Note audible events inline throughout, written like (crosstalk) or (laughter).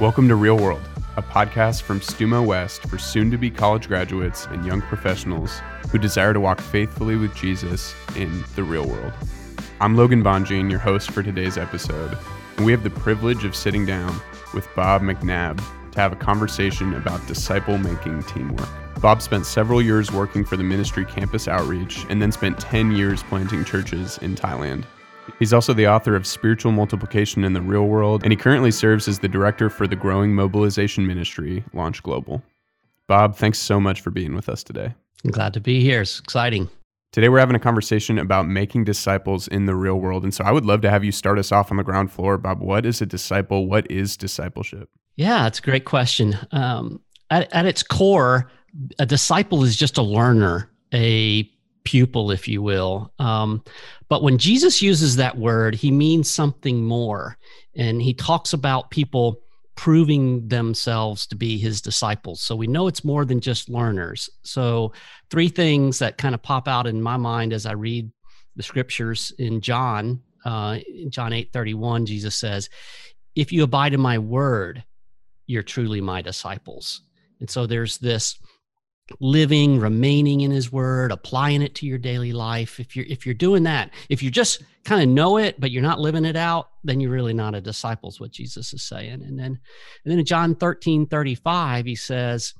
Welcome to Real World, a podcast from Stumo West for soon to be college graduates and young professionals who desire to walk faithfully with Jesus in the real world. I'm Logan Bonjean, your host for today's episode, and we have the privilege of sitting down with Bob McNabb to have a conversation about disciple making teamwork. Bob spent several years working for the ministry campus outreach and then spent 10 years planting churches in Thailand. He's also the author of Spiritual Multiplication in the Real World, and he currently serves as the director for the growing mobilization ministry, Launch Global. Bob, thanks so much for being with us today. I'm glad to be here. It's exciting. Today, we're having a conversation about making disciples in the real world. And so I would love to have you start us off on the ground floor. Bob, what is a disciple? What is discipleship? Yeah, it's a great question. Um, at, at its core, a disciple is just a learner, a pupil, if you will. Um, but when Jesus uses that word, he means something more. And he talks about people proving themselves to be his disciples. So we know it's more than just learners. So, three things that kind of pop out in my mind as I read the scriptures in John, uh, in John 8 31, Jesus says, If you abide in my word, you're truly my disciples. And so there's this living remaining in his word applying it to your daily life. If you're if you're doing that if you just kind of know it but you're not living it out then you're really not a disciple is what jesus is saying. And then and then in john 13 35 he says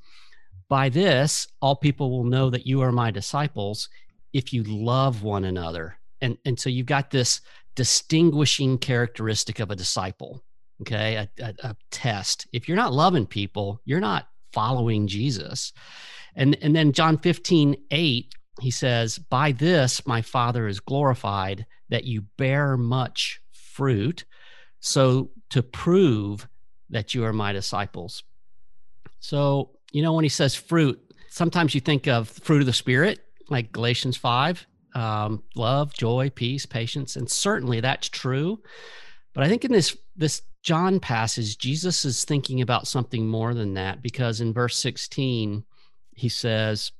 by this all people will know that you are my disciples if you love one another. And and so you've got this distinguishing characteristic of a disciple okay? A, a, a test. If you're not loving people you're not following jesus and, and then John 15, 8, he says, By this my Father is glorified, that you bear much fruit, so to prove that you are my disciples. So, you know, when he says fruit, sometimes you think of fruit of the Spirit, like Galatians 5, um, love, joy, peace, patience, and certainly that's true. But I think in this this John passage, Jesus is thinking about something more than that because in verse 16, he says,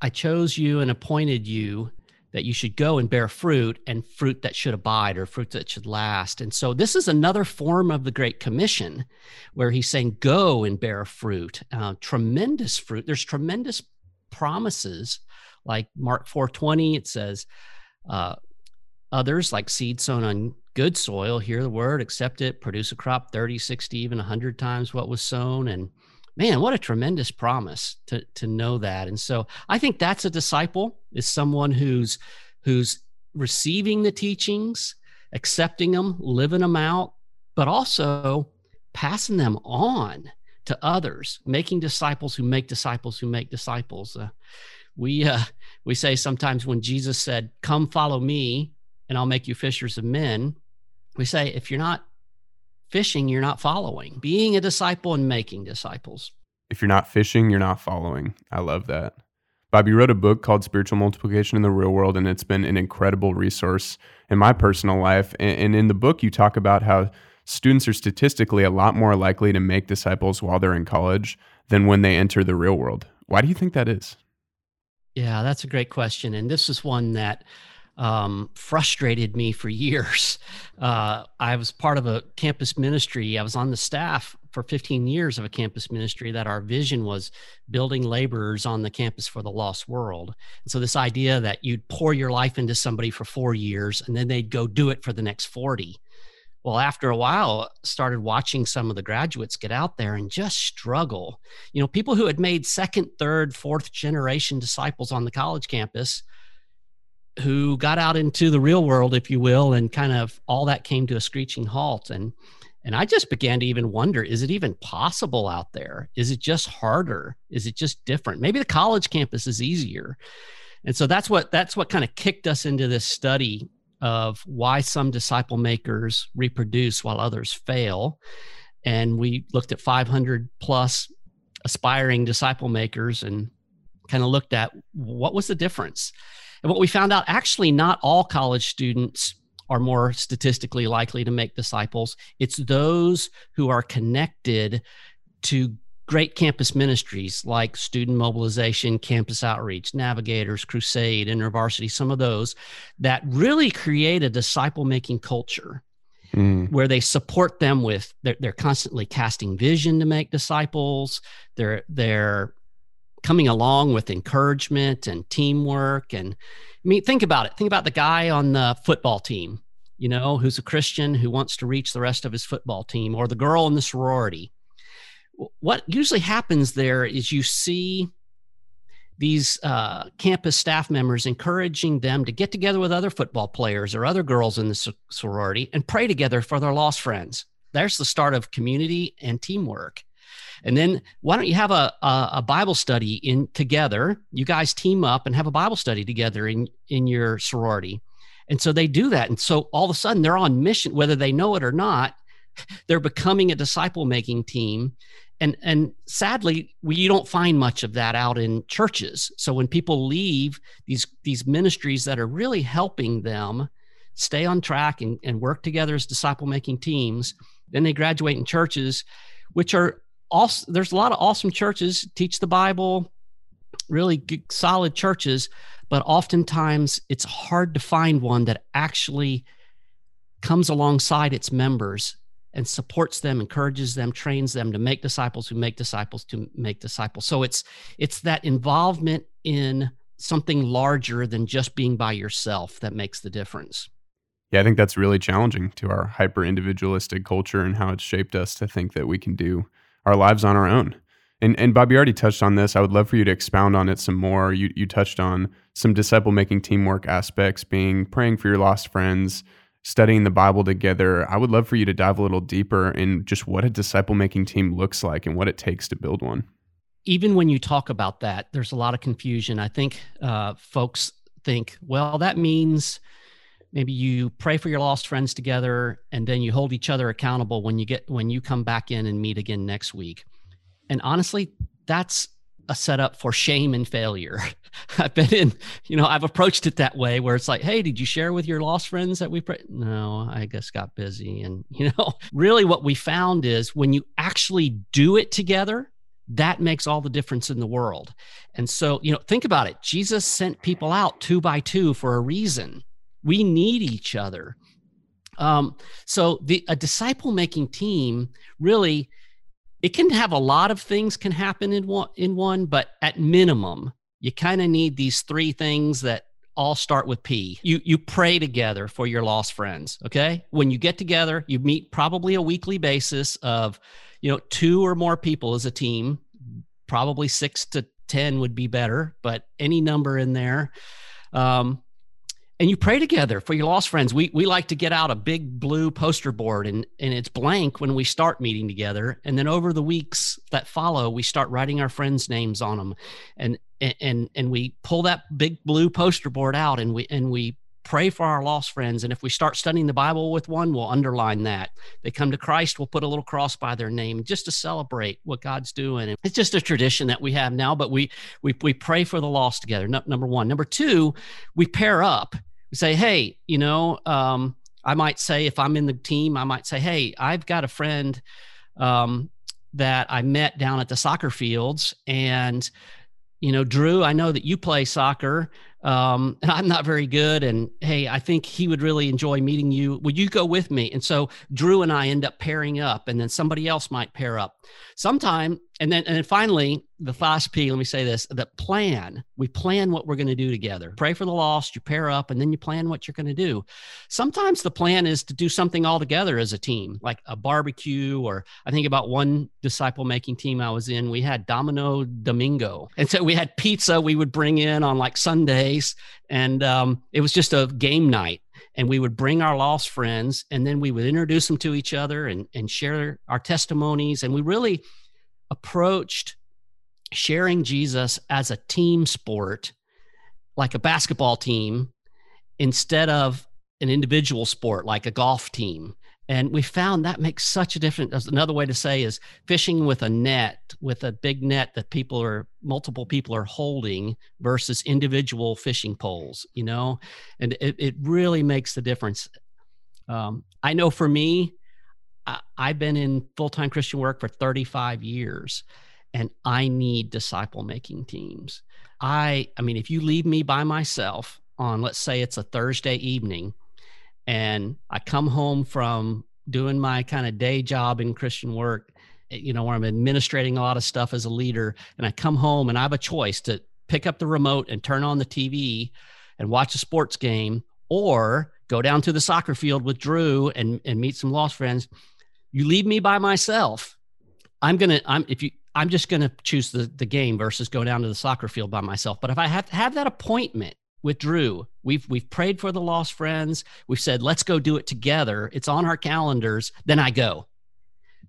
I chose you and appointed you that you should go and bear fruit and fruit that should abide or fruit that should last. And so this is another form of the Great Commission where he's saying, go and bear fruit, uh, tremendous fruit. There's tremendous promises like Mark 420, it says, uh, others like seed sown on good soil, hear the word, accept it, produce a crop 30, 60, even 100 times what was sown. And man, what a tremendous promise to to know that. And so I think that's a disciple is someone who's who's receiving the teachings, accepting them, living them out, but also passing them on to others, making disciples who make disciples who make disciples. Uh, we uh, we say sometimes when Jesus said, "Come follow me, and I'll make you fishers of men," we say, if you're not fishing, you're not following. Being a disciple and making disciples. If you're not fishing, you're not following. I love that. Bobby wrote a book called Spiritual Multiplication in the Real World, and it's been an incredible resource in my personal life. And in the book, you talk about how students are statistically a lot more likely to make disciples while they're in college than when they enter the real world. Why do you think that is? Yeah, that's a great question. And this is one that um, frustrated me for years. (laughs) Uh, I was part of a campus ministry. I was on the staff for 15 years of a campus ministry that our vision was building laborers on the campus for the lost world. And so this idea that you'd pour your life into somebody for four years and then they'd go do it for the next 40. Well, after a while, started watching some of the graduates get out there and just struggle. You know, people who had made second, third, fourth generation disciples on the college campus who got out into the real world, if you will, and kind of all that came to a screeching halt. And and I just began to even wonder: is it even possible out there? Is it just harder? Is it just different? Maybe the college campus is easier. And so that's what that's what kind of kicked us into this study of why some disciple makers reproduce while others fail. And we looked at 500 plus aspiring disciple makers and kind of looked at what was the difference and what we found out actually, not all college students are more statistically likely to make disciples. It's those who are connected to great campus ministries like student mobilization, campus outreach, navigators, crusade, intervarsity, some of those that really create a disciple making culture. mm. where they support them with they're, they're constantly casting vision to make disciples they're they're coming along with encouragement and teamwork and i mean think about it think about the guy on the football team you know who's a christian who wants to reach the rest of his football team or the girl in the sorority what usually happens there is you see these uh, campus staff members encouraging them to get together with other football players or other girls in the sorority and pray together for their lost friends. There's the start of community and teamwork. And then why don't you have a, a, a, Bible study in together? You guys team up and have a Bible study together in, in your sorority. And so they do that. And so all of a sudden they're on mission, whether they know it or not, (laughs) they're becoming a disciple making team and and sadly we you don't find much of that out in churches so when people leave these these ministries that are really helping them stay on track and, and work together as disciple making teams then they graduate in churches which are also there's a lot of awesome churches teach the bible really good, solid churches but oftentimes it's hard to find one that actually comes alongside its members and supports them encourages them trains them to make disciples who make disciples to make disciples. So it's it's that involvement in something larger than just being by yourself that makes the difference. Yeah i think that's really challenging to our hyper individualistic culture and how it's shaped us to think that we can do our lives on our own and and Bob, already touched on this. I would love for you to expound on it some more. You you touched on some disciple making teamwork aspects, being praying for your lost friends, studying the Bible together. I would love for you to dive a little deeper in just what a disciple making team looks like and what it takes to build one. Even when you talk about that, there's a lot of confusion. I think uh, folks think, well, that means maybe you pray for your lost friends together and then you hold each other accountable when you get when you come back in and meet again next week. And honestly, that's a setup for shame and failure. (laughs) I've been in, you know, I've approached it that way where it's like, hey, did you share with your lost friends that we pray? No, I guess got busy. And, (laughs) you know, really what we found is when you actually do it together, that makes all the difference in the world. And so, you know, think about it. Jesus sent people out two by two for a reason. We need each other. Um, so the a disciple making team really it can have a lot of things can happen in one in one but at minimum you kind of need these three things that all start with p. You you pray together for your lost friends okay? When you get together you meet probably a weekly basis of you know two or more people as a team. Probably six to ten would be better but any number in there. Um, and you pray together for your lost friends. We we like to get out a big blue poster board and and it's blank when we start meeting together, and then over the weeks that follow, we start writing our friends' names on them, and and and we pull that big blue poster board out and we and we pray for our lost friends. And if we start studying the Bible with one, we'll underline that. They come to Christ, we'll put a little cross by their name just to celebrate what God's doing. And it's just a tradition that we have now, but we we we pray for the lost together. Number one. Number two, we pair up say, hey, you know, um, I might say if I'm in the team, I might say, hey, I've got a friend um, that I met down at the soccer fields, and you know, Drew, I know that you play soccer um, (laughs) and I'm not very good. And hey, I think he would really enjoy meeting you. Would you go with me? And so Drew and I end up pairing up, and then somebody else might pair up. Sometime, and then and then finally, the last P. Let me say this: the plan. We plan what we're going to do together. Pray for the lost. You pair up, and then you plan what you're going to do. Sometimes the plan is to do something all together as a team, like a barbecue. Or I think about one disciple making team I was in. We had Domino Domingo, and so we had pizza. We would bring in on like sundays and um, it was just a game night. And we would bring our lost friends, and then we would introduce them to each other and, and share our testimonies. And we really approached sharing Jesus as a team sport, like a basketball team, instead of an individual sport like a golf team. And we found that makes such a difference. Another way to say is fishing with a net, with a big net that people are, multiple people are holding versus individual fishing poles, you know? And it, it really makes the difference. Um, I know for me, I've been in full time Christian work for 35 years and I need disciple making teams. I, I mean, if you leave me by myself on, let's say it's a Thursday evening, and I come home from doing my kind of day job in Christian work, eh, you know, where I'm administrating a lot of stuff as a leader, and I come home and I have a choice to pick up the remote and turn on the TV and watch a sports game or go down to the soccer field with Drew and, and meet some lost friends. You leave me by myself. I'm gonna I'm if you I'm just gonna choose the the game versus go down to the soccer field by myself. But if I have to have that appointment with Drew, we've we've prayed for the lost friends, we've said let's go do it together. It's on our calendars, then I go.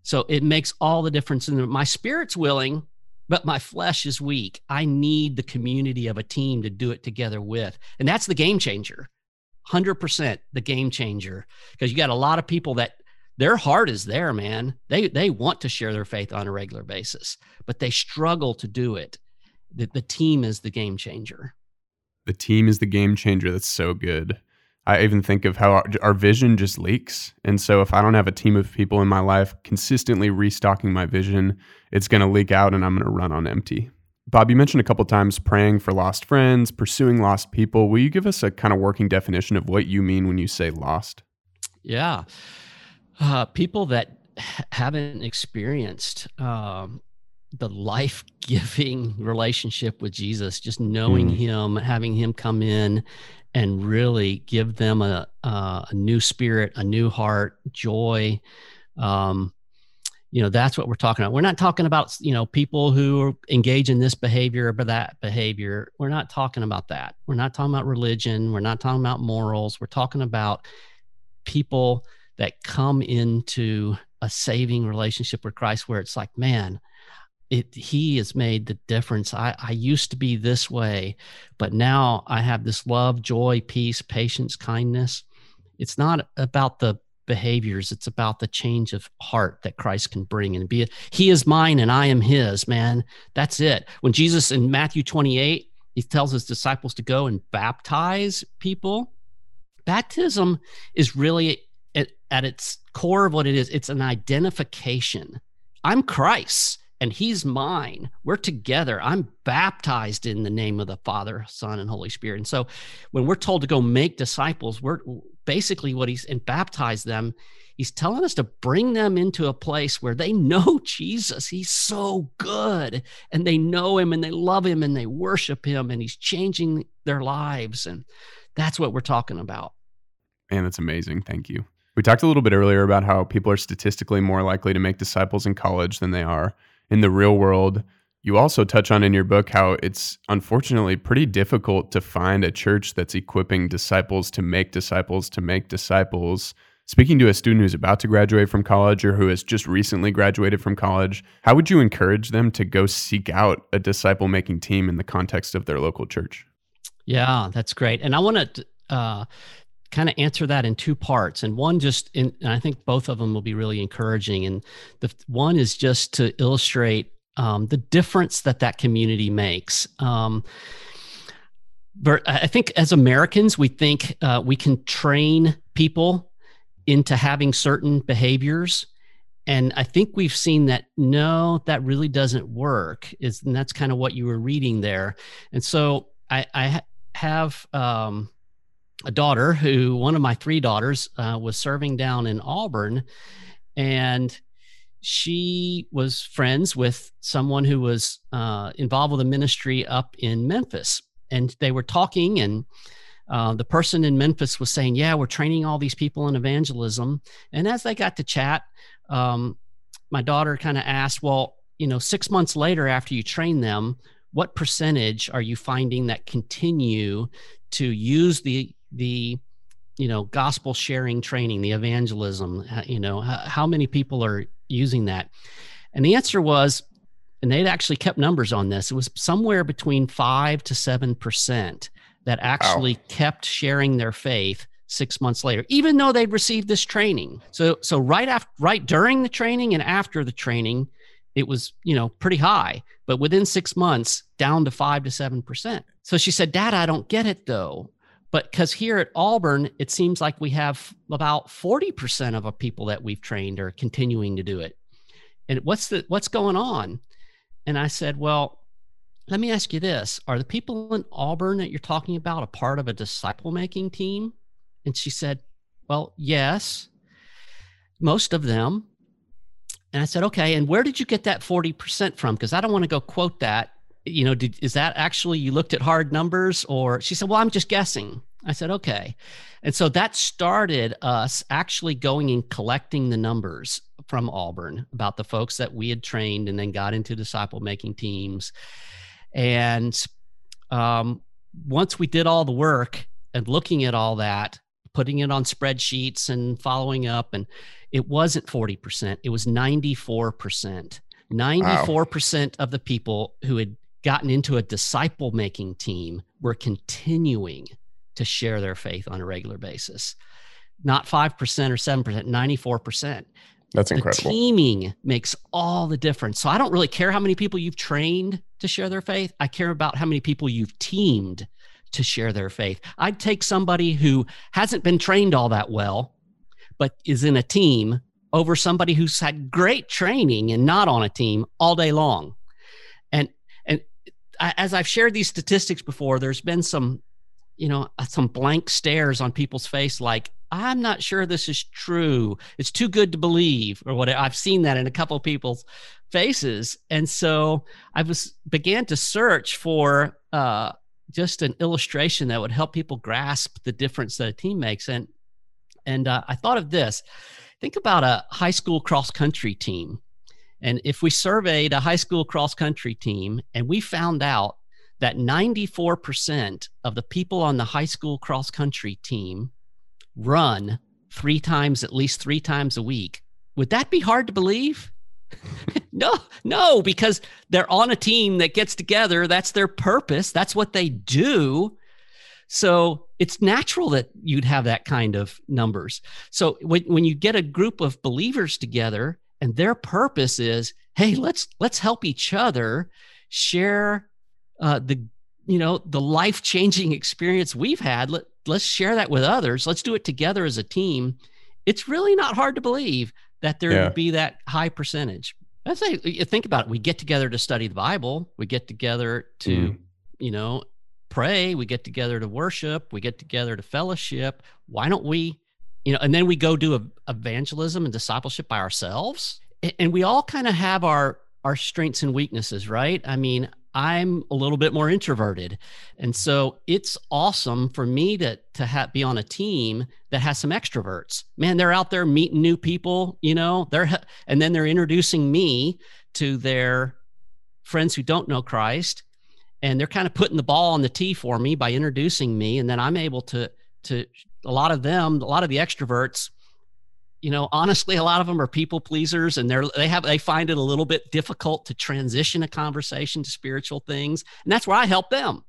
So it makes all the difference. And my spirit's willing, but my flesh is weak. I need the community of a team to do it together with. And that's the game changer. 100% the game changer because you got a lot of people that their heart is there, man. They they want to share their faith on a regular basis, but they struggle to do it. The, the team is the game changer. The team is the game changer. That's so good. I even think of how our, our, vision just leaks. And so if I don't have a team of people in my life consistently restocking my vision, it's going to leak out and I'm going to run on empty. Bob, you mentioned a couple times praying for lost friends, pursuing lost people. Will you give us a kind of working definition of what you mean when you say lost? Yeah. Uh, people that haven't experienced um, the life giving (laughs) relationship with Jesus, just knowing mm. Him, having Him come in and really give them a, a new spirit, a new heart, joy. Um, you know, that's what we're talking about. We're not talking about, you know, people who engage in this behavior or that behavior. We're not talking about that. We're not talking about religion. We're not talking about morals. We're talking about people that come into a saving relationship with Christ where it's like, man, it he has made the difference. I i used to be this way but now i have this love joy peace patience kindness. It's not about the behaviors. It's about the change of heart that christ can bring and be. He is mine and i am his man. That's it. When jesus in matthew 28 he tells his disciples to go and baptize people baptism is really at, at its core of what it is it's an identification i'm christ and he's mine. We're together. I'm baptized in the name of the Father, Son, and Holy Spirit. And so when we're told to go make disciples, we're basically what he's and baptize them. He's telling us to bring them into a place where they know (laughs) Jesus. He's so good and they know him and they love him and they worship him and he's changing their lives. And that's what we're talking about. Man, that's amazing. Thank you. We talked a little bit earlier about how people are statistically more likely to make disciples in college than they are in the real world. You also touch on in your book how it's unfortunately pretty difficult to find a church that's equipping disciples to make disciples to make disciples. Speaking to a student who's about to graduate from college or who has just recently graduated from college, how would you encourage them to go seek out a disciple making team in the context of their local church? Yeah, that's great. And I want to uh, kind of answer that in two parts. And one just in and i think both of them will be really encouraging. And the one is just to illustrate um, the difference that that community makes. Um, but i think as americans we think uh, we can train people into having certain behaviors. And i think we've seen that no that really doesn't work. Is and that's kind of what you were reading there. And so i i have um, a daughter who one of my three daughters uh, was serving down in Auburn, and she was friends with someone who was uh, involved with a ministry up in Memphis, and they were talking and. Uh, the person in Memphis was saying, "Yeah, we're training all these people in evangelism." And as they got to chat, um, my daughter kind of asked, "Well, you know, six months later, after you train them, what percentage are you finding that continue to use the the you know gospel sharing training the evangelism uh, you know how, how many people are using that? And the answer was and they'd actually kept numbers on this it was somewhere between 5 to 7% that actually wow. kept sharing their faith six months later even though they'd received this training. So so right after right during the training and after the training it was you know pretty high but within six months down to five to seven percent. So she said dad i don't get it though but because here at Auburn, it seems like we have about 40% of the people that we've trained are continuing to do it. And what's the what's going on? And I said, Well, let me ask you this. Are the people in Auburn that you're talking about a part of a disciple making team? And she said, Well, yes. most of them. And I said, okay, and where did you get that 40% from? Because I don't want to go quote that. You know, did, is that actually you looked at hard numbers? Or she said, well, I'm just guessing. I said, okay. And so that started us actually going and collecting the numbers from Auburn about the folks that we had trained and then got into disciple making teams. And um, once we did all the work and looking at all that, putting it on spreadsheets and following up, and it wasn't 40%, it was 94%. 94% wow. of the people who had gotten into a disciple making team were continuing to share their faith on a regular basis. Not 5% or 7%, 94%. That's incredible. The teaming makes all the difference. So I don't really care how many people you've trained to share their faith. I care about how many people you've teamed to share their faith. I'd take somebody who hasn't been trained all that well, but is in a team over somebody who's had great training and not on a team all day long. And and as I've shared these statistics before, there's been some you know, uh, some blank stares on people's face like, I'm not sure this is true. It's too good to believe, or what I've seen that in a couple of people's faces. And so I was began to search for uh, just an illustration that would help people grasp the difference that a team makes. And and uh, I thought of this. Think about a high school cross country team. And if we surveyed a high school cross country team and we found out that 94% of the people on the high school cross country team run three times, at least three times a week. Would that be hard to believe? (laughs) no, no, because they're on a team that gets together. That's their purpose. That's what they do. So it's natural that you'd have that kind of numbers. So when, when you get a group of believers together and their purpose is, hey, let's let's help each other share uh, the you know the life changing experience we've had. Let, let's share that with others. Let's do it together as a team. It's really not hard to believe that there yeah. would be that high percentage. I say think about it. We get together to study the bible. We get together to mm. you know pray. We get together to worship. We get together to fellowship. Why don't we you know and then we go do a, evangelism and discipleship by ourselves and, we all kind of have our our strengths and weaknesses right i mean I'm a little bit more introverted. And so it's awesome for me to to have, be on a team that has some extroverts. Man, they're out there meeting new people, you know, they're and then they're introducing me to their friends who don't know Christ and they're kind of putting the ball on the tee for me by introducing me and then I'm able to to a lot of them, a lot of the extroverts you know honestly a lot of them are people pleasers and they're they have they find it a little bit difficult to transition a conversation to spiritual things. And that's where i help them.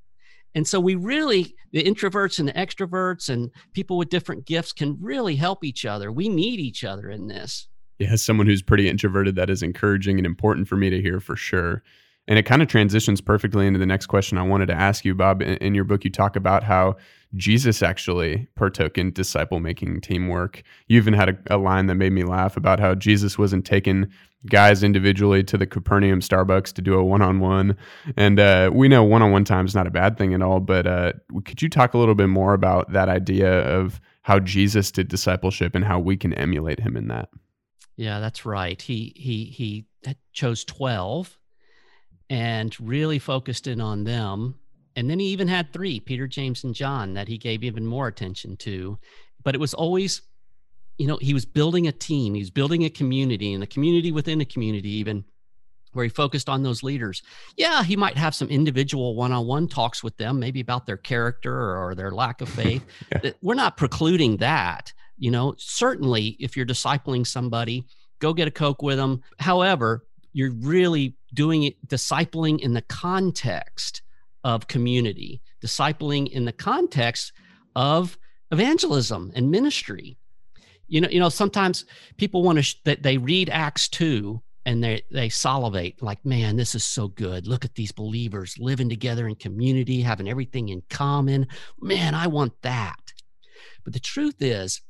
And so we really the introverts and the extroverts and people with different gifts can really help each other. We need each other in this. Yeah as someone who's pretty introverted that is encouraging and important for me to hear for sure and it kind of transitions perfectly into the next question I wanted to ask you, Bob. In, in your book, you talk about how Jesus actually partook in disciple making teamwork. You even had a, a, line that made me laugh about how Jesus wasn't taking guys individually to the Capernaum Starbucks to do a one on one. And uh, we know one on one time is not a bad thing at all, but uh, could you talk a little bit more about that idea of how Jesus did discipleship and how we can emulate him in that? Yeah, that's right. He he he chose 12 and really focused in on them. And then he even had three Peter, James, and John that he gave even more attention to. But it was always, you know, he was building a team, he was building a community and a community within a community, even where he focused on those leaders. Yeah, he might have some individual one on one talks with them, maybe about their character or their lack of (laughs) faith. yeah. We're not precluding that. You know, certainly if you're discipling somebody, go get a Coke with them. However, you're really doing it discipling in the context of community discipling in the context of evangelism and ministry. You know you know sometimes people want to sh- that they read acts 2 and they they salivate like man this is so good. Look at these believers living together in community having everything in common. Man i want that. But the truth is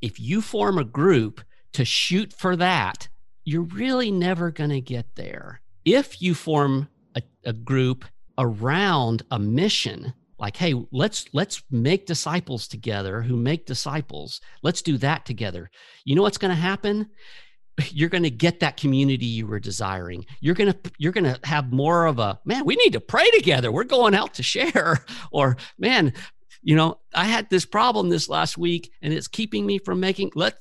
if you form a group to shoot for that you're really never going to get there. If you form a, a, group around a mission like hey let's let's make disciples together who make disciples. Let's do that together. You know what's going to happen? (laughs) You're going to get that community you were desiring. You're going to you're going to have more of a man we need to pray together. We're going out to share. (laughs) Or man you know i had this problem this last week and it's keeping me from making let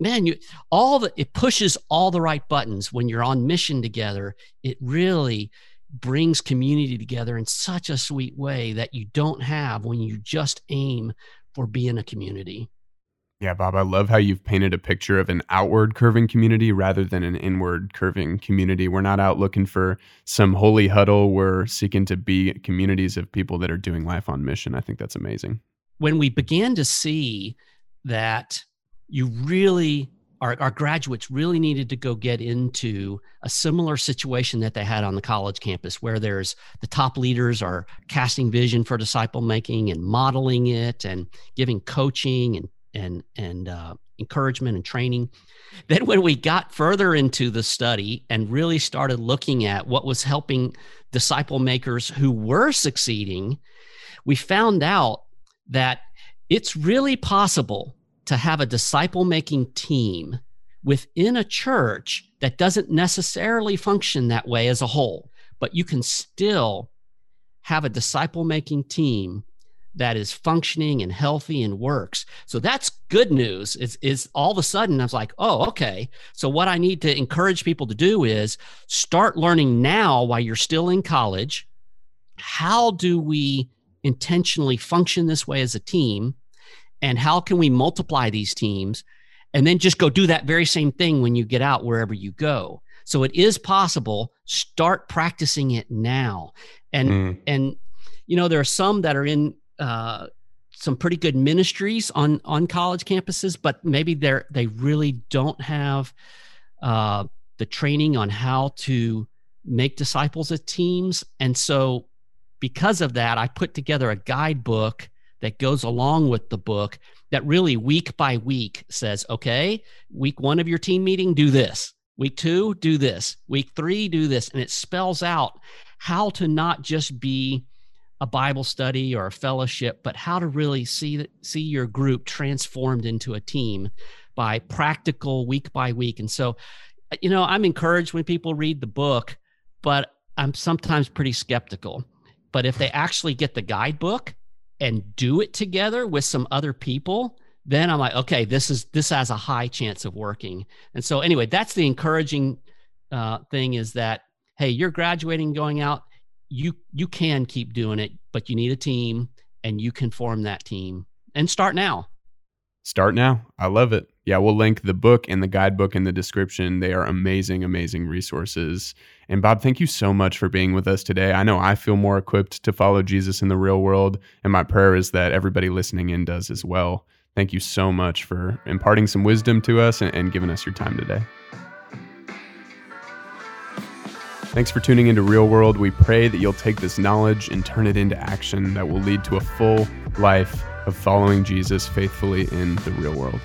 man you all the it pushes all the right buttons when you're on mission together it really brings community together in such a sweet way that you don't have when you just aim for being a community yeah, Bob, I love how you've painted a picture of an outward curving community rather than an inward curving community. We're not out looking for some holy huddle. We're seeking to be communities of people that are doing life on mission. I think that's amazing. When we began to see that you really, our, our graduates really needed to go get into a similar situation that they had on the college campus, where there's the top leaders are casting vision for disciple making and modeling it and giving coaching and and and uh, encouragement and training. Then, when we got further into the study and really started looking at what was helping disciple makers who were succeeding, we found out that it's really possible to have a disciple making team within a church that doesn't necessarily function that way as a whole, but you can still have a disciple making team that is functioning and healthy and works. So that's good news. Is is all of a sudden I was like, oh, okay. So what I need to encourage people to do is start learning now while you're still in college. How do we intentionally function this way as a team? And how can we multiply these teams? And then just go do that very same thing when you get out wherever you go. So it is possible. Start practicing it now. And mm. and you know there are some that are in uh, some pretty good ministries on on college campuses, but maybe they're they really don't have uh, the training on how to make disciples of teams, and so because of that, I put together a guidebook that goes along with the book that really week by week says, okay, week one of your team meeting, do this. Week two, do this. Week three, do this. And it spells out how to not just be a Bible study or a fellowship, but how to really see see your group transformed into a team by practical week by week. And so, you know, I'm encouraged when people read the book, but I'm sometimes pretty skeptical. But if they actually get the guidebook and do it together with some other people, then I'm like, okay, this is this has a high chance of working. And so, anyway, that's the encouraging uh, thing is that hey, you're graduating, going out you you can keep doing it, but you need a team and you can form that team and start now. Start now. I love it. Yeah, we'll link the book and the guidebook in the description. They are amazing, amazing resources. And Bob, thank you so much for being with us today. I know I feel more equipped to follow Jesus in the real world, and my prayer is that everybody listening in does as well. Thank you so much for imparting some wisdom to us and, and giving us your time today. Thanks for tuning into Real World. We pray that you'll take this knowledge and turn it into action that will lead to a full life of following Jesus faithfully in the real world.